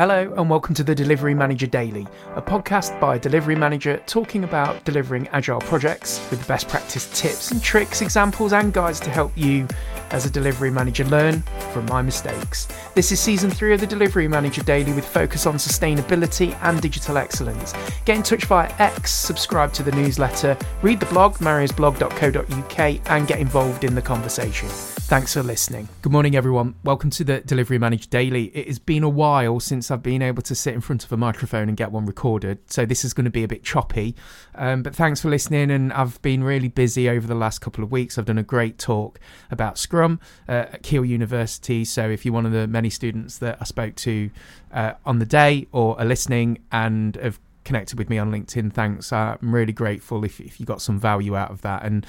Hello, and welcome to the Delivery Manager Daily, a podcast by a delivery manager talking about delivering agile projects with best practice tips and tricks, examples, and guides to help you as a delivery manager learn from my mistakes. This is season three of the Delivery Manager Daily with focus on sustainability and digital excellence. Get in touch via X, subscribe to the newsletter, read the blog, mariosblog.co.uk, and get involved in the conversation. Thanks for listening. Good morning, everyone. Welcome to the Delivery Manager Daily. It has been a while since I've been able to sit in front of a microphone and get one recorded, so this is going to be a bit choppy. Um, but thanks for listening, and I've been really busy over the last couple of weeks. I've done a great talk about Scrum uh, at Keele University. So if you're one of the many students that I spoke to uh, on the day or are listening and have connected with me on LinkedIn, thanks. I'm really grateful if, if you got some value out of that. And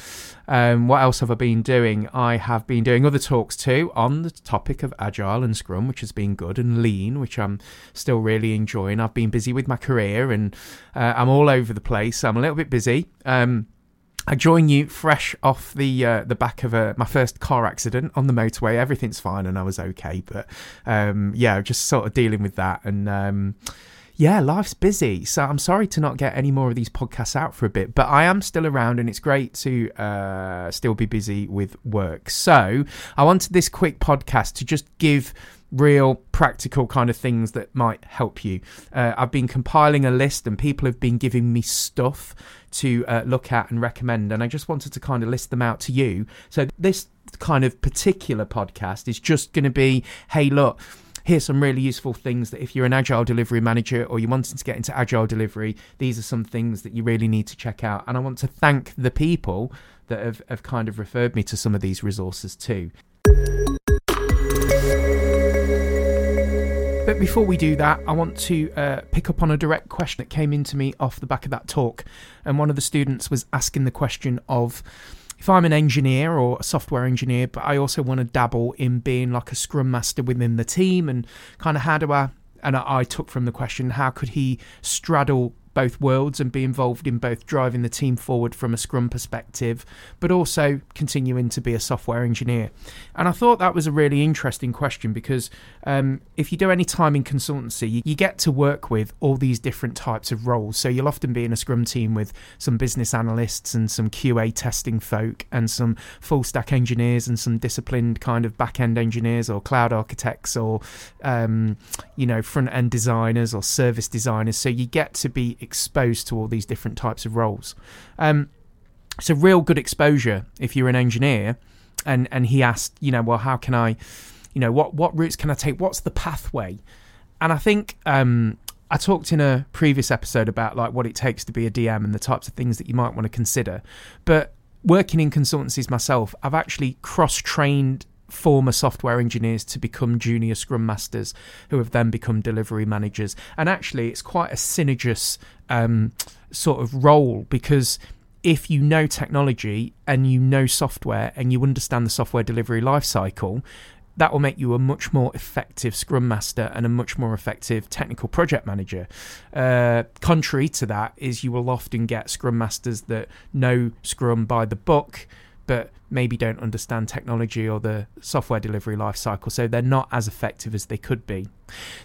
um, what else have I been doing? I have been doing other talks too on the topic of Agile and Scrum, which has been good, and Lean, which I'm still really enjoying. I've been busy with my career and uh, I'm all over the place. I'm a little bit busy. Um, I join you fresh off the uh, the back of a, my first car accident on the motorway. Everything's fine and I was okay, but um, yeah, just sort of dealing with that and. Yeah, life's busy. So I'm sorry to not get any more of these podcasts out for a bit, but I am still around and it's great to uh, still be busy with work. So I wanted this quick podcast to just give real practical kind of things that might help you. Uh, I've been compiling a list and people have been giving me stuff to uh, look at and recommend, and I just wanted to kind of list them out to you. So this kind of particular podcast is just going to be hey, look here's some really useful things that if you're an agile delivery manager or you're wanting to get into agile delivery, these are some things that you really need to check out. And I want to thank the people that have, have kind of referred me to some of these resources too. But before we do that, I want to uh, pick up on a direct question that came into me off the back of that talk. And one of the students was asking the question of, if I'm an engineer or a software engineer, but I also want to dabble in being like a scrum master within the team and kind of how do I, and I took from the question, how could he straddle both worlds and be involved in both driving the team forward from a Scrum perspective, but also continuing to be a software engineer. And I thought that was a really interesting question because um, if you do any time in consultancy, you, get to work with all these different types of roles. So you'll often be in a Scrum team with some business analysts and some QA testing folk and some full stack engineers and some disciplined kind of back end engineers or cloud architects or, um, you know, front end designers or service designers. So you get to be exposed to all these different types of roles. Um, it's a real good exposure if you're an engineer. And and he asked, you know, well, how can I, you know, what what routes can I take? What's the pathway? And I think um, I talked in a previous episode about like what it takes to be a DM and the types of things that you might want to consider. But working in consultancies myself, I've actually cross trained former software engineers to become junior scrum masters who have then become delivery managers. And actually, it's quite a synergous um, sort of role because if you know technology and you know software and you understand the software delivery lifecycle, that will make you a much more effective scrum master and a much more effective technical project manager. Uh, contrary to that, is you will often get scrum masters that know scrum by the book but maybe don't understand technology or the software delivery lifecycle, so they're not as effective as they could be.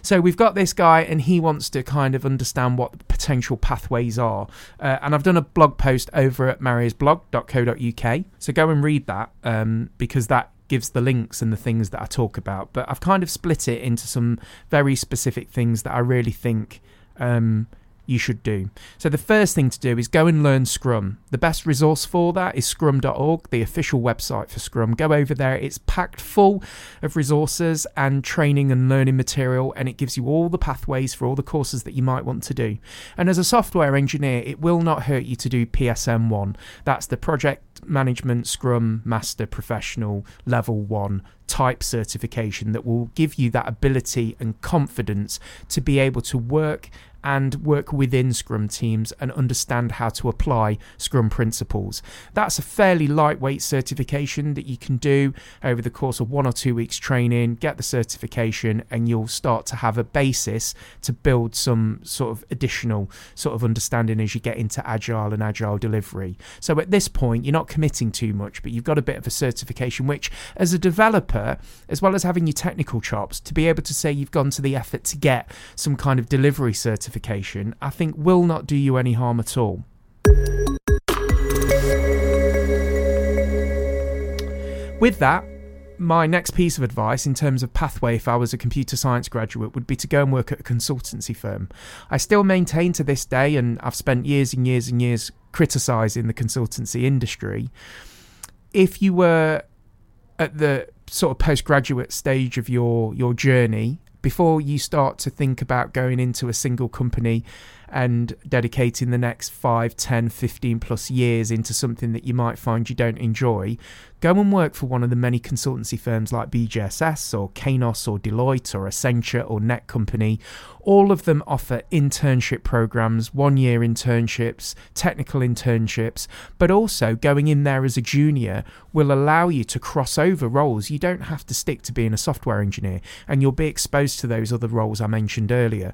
So we've got this guy, and he wants to kind of understand what the potential pathways are. Uh, and I've done a blog post over at mariosblog.co.uk, so go and read that um, because that gives the links and the things that I talk about. But I've kind of split it into some very specific things that I really think. Um, you should do. So, the first thing to do is go and learn Scrum. The best resource for that is scrum.org, the official website for Scrum. Go over there, it's packed full of resources and training and learning material, and it gives you all the pathways for all the courses that you might want to do. And as a software engineer, it will not hurt you to do PSM 1. That's the Project Management Scrum Master Professional Level 1 type certification that will give you that ability and confidence to be able to work and work within Scrum teams and understand how to apply Scrum principles. That's a fairly lightweight certification that you can do over the course of one or two weeks training, get the certification, and you'll start to have a basis to build some sort of additional sort of understanding as you get into agile and agile delivery. So at this point, you're not committing too much, but you've got a bit of a certification, which as a developer, as well as having your technical chops, to be able to say you've gone to the effort to get some kind of delivery certification, I think will not do you any harm at all. With that, my next piece of advice in terms of pathway if I was a computer science graduate would be to go and work at a consultancy firm. I still maintain to this day, and I've spent years and years and years criticizing the consultancy industry. If you were at the sort of postgraduate stage of your your journey before you start to think about going into a single company and dedicating the next 5, 10, 15 plus years into something that you might find you don't enjoy, go and work for one of the many consultancy firms like BJSS or Kainos or Deloitte or Accenture or Netcompany. All of them offer internship programs, one year internships, technical internships, but also going in there as a junior will allow you to cross over roles. You don't have to stick to being a software engineer and you'll be exposed to those other roles I mentioned earlier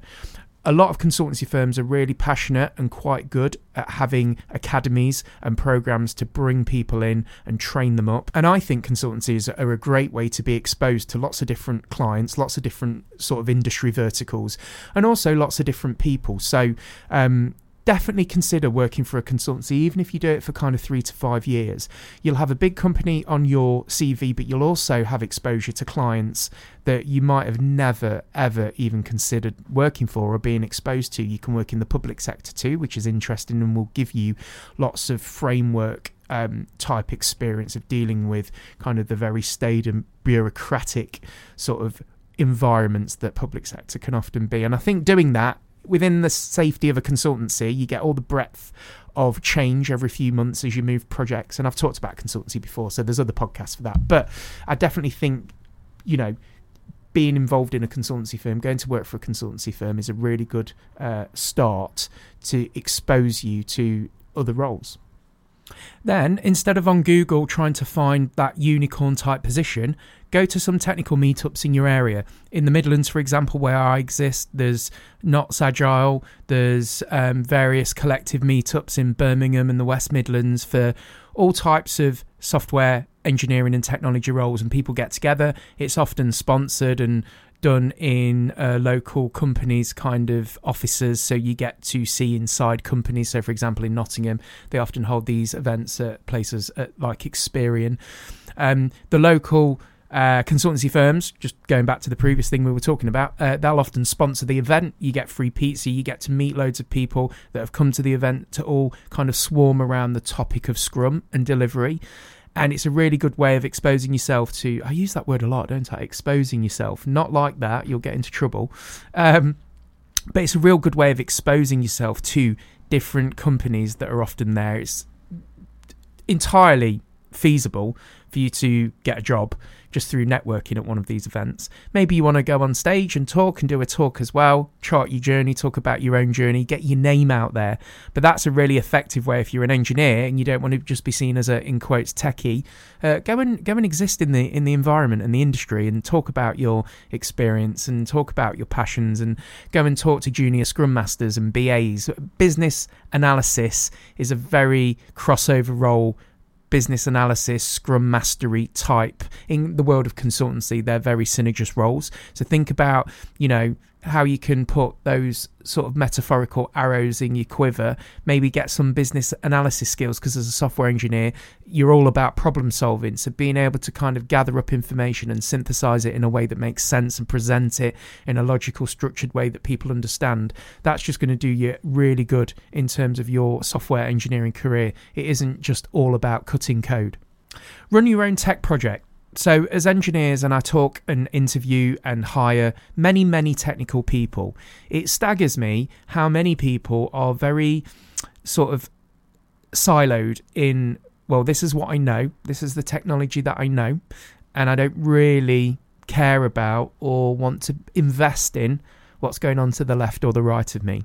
a lot of consultancy firms are really passionate and quite good at having academies and programs to bring people in and train them up. And I think consultancies are a great way to be exposed to lots of different clients, lots of different sort of industry verticals, and also lots of different people. So, um, definitely consider working for a consultancy, even if you do it for kind of three to five years. You'll have a big company on your CV, but you'll also have exposure to clients that you might have never, ever even considered working for or being exposed to. You can work in the public sector too, which is interesting and will give you lots of framework. Um, type experience of dealing with kind of the very staid and bureaucratic sort of environments that public sector can often be. And I think doing that within the safety of a consultancy, you get all the breadth of change every few months as you move projects. And I've talked about consultancy before, so there's other podcasts for that. But I definitely think, you know, being involved in a consultancy firm, going to work for a consultancy firm is a really good uh, start to expose you to other roles. Then, instead of on Google trying to find that unicorn type position, go to some technical meetups in your area. In the Midlands, for example, where I exist, there's Notts Agile, there's um, various collective meetups in Birmingham and the West Midlands for all types of software engineering and technology roles, and people get together. It's often sponsored and done in uh, local companies kind of offices so you get to see inside companies so for example in nottingham they often hold these events at places at, like experian um, the local uh, consultancy firms, just going back to the previous thing we were talking about, uh, they'll often sponsor the event. You get free pizza, you get to meet loads of people that have come to the event to all kind of swarm around the topic of Scrum and delivery. And it's a really good way of exposing yourself to, I use that word a lot, don't I? Exposing yourself. Not like that, you'll get into trouble. Um, but it's a real good way of exposing yourself to different companies that are often there. It's entirely feasible for you to get a job just through networking at one of these events. Maybe you want to go on stage and talk and do a talk as well, chart your journey, talk about your own journey, get your name out there. But that's a really effective way if you're an engineer and you don't want to just be seen as a in quotes techie. Uh, go and go and exist in the in the environment and the industry and talk about your experience and talk about your passions and go and talk to junior scrum masters and BAs. Business analysis is a very crossover role business analysis, scrum mastery type. In the world of consultancy, they're very synergist roles. So think about, you know, how you can put those sort of metaphorical arrows in your quiver, maybe get some business analysis skills because as a software engineer, you're all about problem solving. So being able to kind of gather up information and synthesize it in a way that makes sense and present it in a logical, structured way that people understand, that's just going to do you really good in terms of your software engineering career. It isn't just all about cutting code. Run your own tech project so as engineers and I talk and interview and hire many many technical people it staggers me how many people are very sort of siloed in well this is what I know this is the technology that I know and I don't really care about or want to invest in what's going on to the left or the right of me.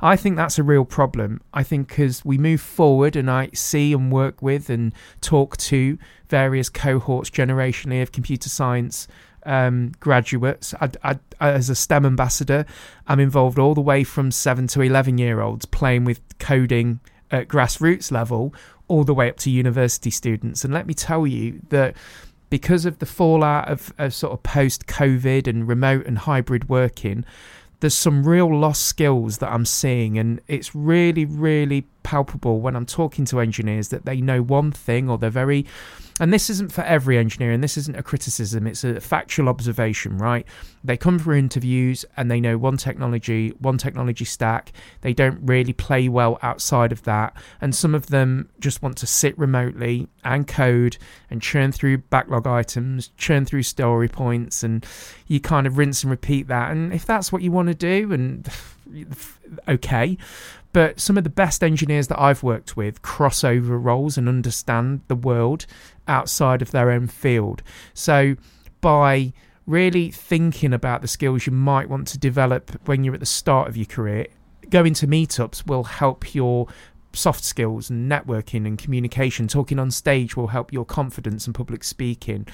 I think that's a real problem. I think as we move forward and I see and work with and talk to various cohorts generationally of computer science um, graduates. I, I, as a STEM ambassador, I'm involved all the way from 7 to 11 year olds playing with coding at grassroots level all the way up to university students. And let me tell you that because of the fallout of, of sort of post COVID and remote and hybrid working, there's some real lost skills that I'm seeing, and it's really, really palpable when I'm talking to engineers that they know one thing or they're very and this isn't for every engineer, and this isn't a criticism, it's a factual observation, right? They come for interviews and they know one technology, one technology stack. They don't really play well outside of that. And some of them just want to sit remotely and code and churn through backlog items, churn through story points, and you kind of rinse and repeat that. And if that's what you want to do, and okay. But some of the best engineers that I've worked with cross over roles and understand the world outside of their own field. So by really thinking about the skills you might want to develop when you're at the start of your career, going to meetups will help your soft skills and networking and communication. Talking on stage will help your confidence and public speaking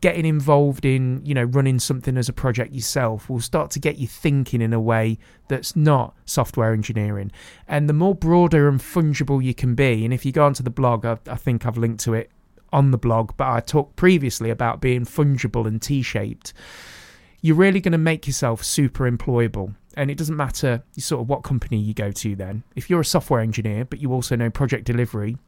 getting involved in you know running something as a project yourself will start to get you thinking in a way that's not software engineering. And the more broader and fungible you can be and if you go onto the blog I, I think i've linked to it on the blog but i talked previously about being fungible and t-shaped you're really going to make yourself super employable. And it doesn't matter sort of what company you go to then. If you're a software engineer but you also know project delivery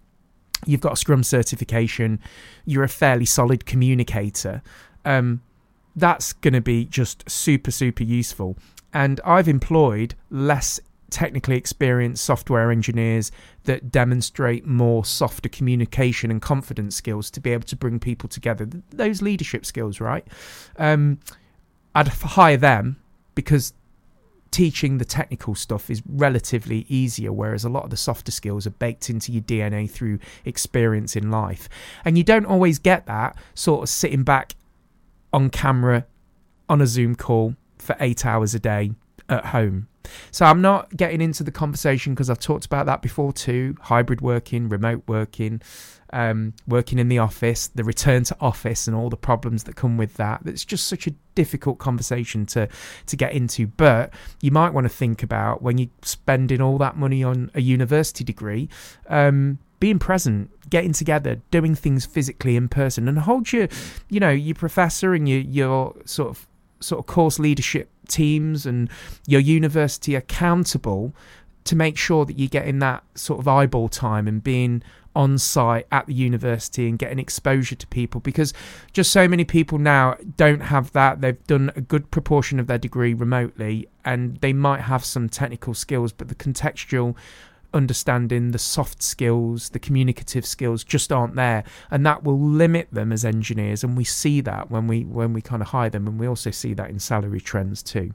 you've got a Scrum certification, you're a fairly solid communicator. Um, that's going to be just super, super useful. And I've employed less technically experienced software engineers that demonstrate more softer communication and confidence skills to be able to bring people together. Those leadership skills, right? Um, I'd hire them because teaching the technical stuff is relatively easier, whereas a lot of the softer skills are baked into your DNA through experience in life. And you don't always get that sort of sitting back on camera on a Zoom call for eight hours a day at home. So I'm not getting into the conversation because I've talked about that before too hybrid working, remote working, um, working in the office, the return to office, and all the problems that come with that. It's just such a difficult conversation to to get into. But you might want to think about when you're spending all that money on a university degree. Um, being present, getting together, doing things physically in person, and hold your, you know, your professor and your your sort of sort of course leadership teams and your university accountable to make sure that you're getting that sort of eyeball time and being on site at the university and getting exposure to people because just so many people now don't have that. They've done a good proportion of their degree remotely and they might have some technical skills, but the contextual understanding, the soft skills, the communicative skills just aren't there, and that will limit them as engineers. And we see that when we when we kind of hire them, and we also see that in salary trends too.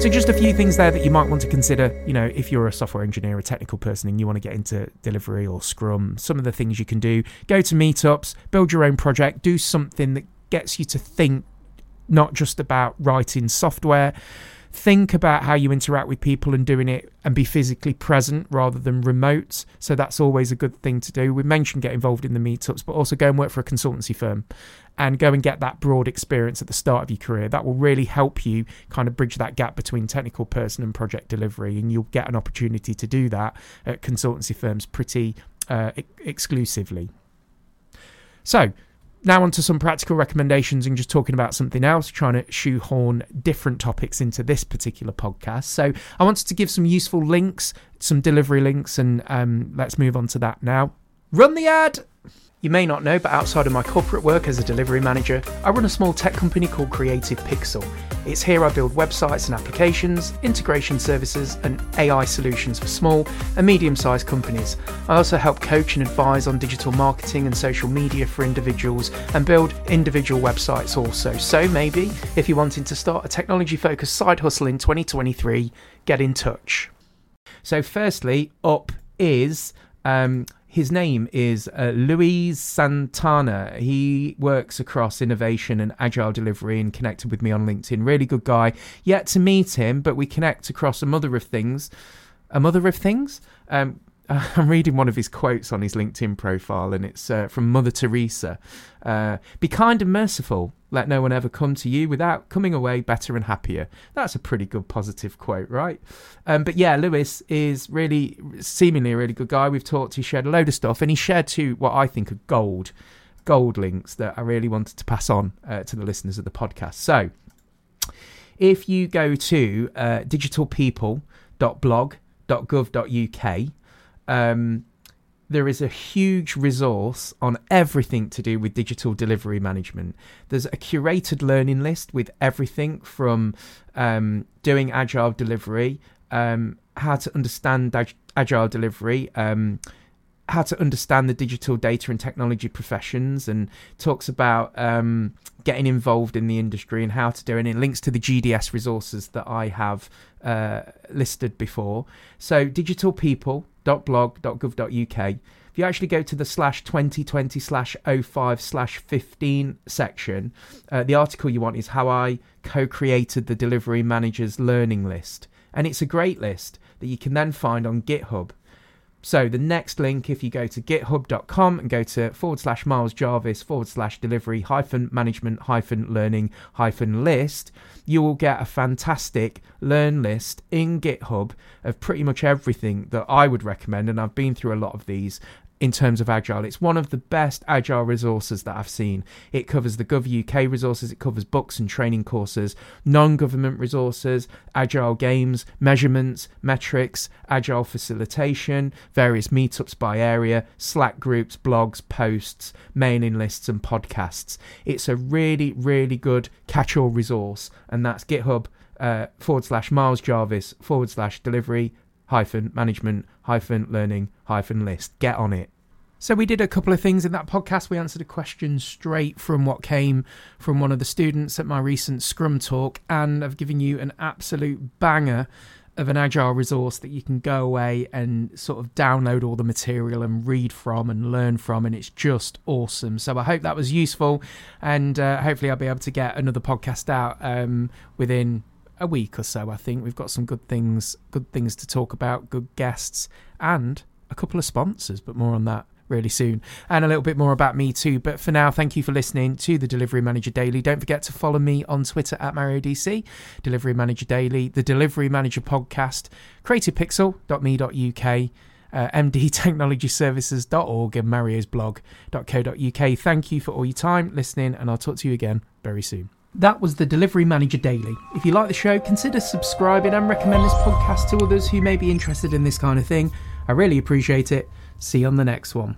So, just a few things there that you might want to consider. You know, if you're a software engineer, a technical person, and you want to get into delivery or Scrum, some of the things you can do go to meetups, build your own project, do something that gets you to think not just about writing software think about how you interact with people and doing it and be physically present rather than remote. So that's always a good thing to do. We mentioned get involved in the meetups, but also go and work for a consultancy firm and go and get that broad experience at the start of your career. That will really help you kind of bridge that gap between technical person and project delivery. And you'll get an opportunity to do that at consultancy firms pretty uh, exclusively. So, now on to some practical recommendations and just talking about something else, trying to shoehorn different topics into this particular podcast. So I wanted to give some useful links, some delivery links, and um, let's move on to that now. Run the ad! You may not know, but outside of my corporate work as a delivery manager, I run a small tech company called Creative Pixel. It's here I build websites and applications, integration services, and AI solutions for small and medium sized companies. I also help coach and advise on digital marketing and social media for individuals and build individual websites also. So maybe if you're wanting to start a technology focused side hustle in 2023, get in touch. So, firstly, up is um, his name is uh, Luis Santana. He works across innovation and agile delivery and connected with me on LinkedIn. Really good guy. Yet to meet him, but we connect across a mother of things. A mother of things? Um, I'm reading one of his quotes on his LinkedIn profile, and it's uh, from Mother Teresa uh, Be kind and merciful. Let no one ever come to you without coming away better and happier. That's a pretty good positive quote, right? Um, but yeah, Lewis is really, seemingly a really good guy. We've talked, he shared a load of stuff, and he shared two what I think are gold, gold links that I really wanted to pass on uh, to the listeners of the podcast. So if you go to uh, digitalpeople.blog.gov.uk, um, there is a huge resource on everything to do with digital delivery management. There's a curated learning list with everything from um, doing agile delivery, um, how to understand ag- agile delivery, um, how to understand the digital data and technology professions, and talks about um, getting involved in the industry and how to do it. And it links to the GDS resources that I have uh, listed before. So, digital people blog.gov.uk. If you actually go to the slash 2020 slash 05 slash 15 section, uh, the article you want is how I co created the delivery manager's learning list. And it's a great list that you can then find on GitHub. So the next link, if you go to github.com and go to forward slash Miles Jarvis forward slash delivery hyphen management hyphen learning hyphen list, you will get a fantastic learn list in GitHub of pretty much everything that I would recommend. And I've been through a lot of these in terms of agile. It's one of the best agile resources that I've seen. It covers the Gov UK resources, it covers books and training courses, non government resources, agile games, measurements, metrics, agile facilitation, various meetups by area, Slack groups, blogs, posts, mailing lists, and podcasts. It's a really, really good catch all resource, and that's GitHub. Uh, forward slash Miles Jarvis forward slash delivery hyphen management hyphen learning hyphen list. Get on it. So we did a couple of things in that podcast. We answered a question straight from what came from one of the students at my recent Scrum talk, and I've given you an absolute banger of an agile resource that you can go away and sort of download all the material and read from and learn from, and it's just awesome. So I hope that was useful, and uh, hopefully I'll be able to get another podcast out um, within a week or so. I think we've got some good things, good things to talk about, good guests, and a couple of sponsors. But more on that really soon, and a little bit more about me too. But for now, thank you for listening to the Delivery Manager Daily. Don't forget to follow me on Twitter at MarioDC, Delivery Manager Daily, the Delivery Manager Podcast, creativepixel.me.uk. Uh, mdtechnologyservices.org and Mario's blog.co.uk. Thank you for all your time listening, and I'll talk to you again very soon. That was the Delivery Manager Daily. If you like the show, consider subscribing and recommend this podcast to others who may be interested in this kind of thing. I really appreciate it. See you on the next one.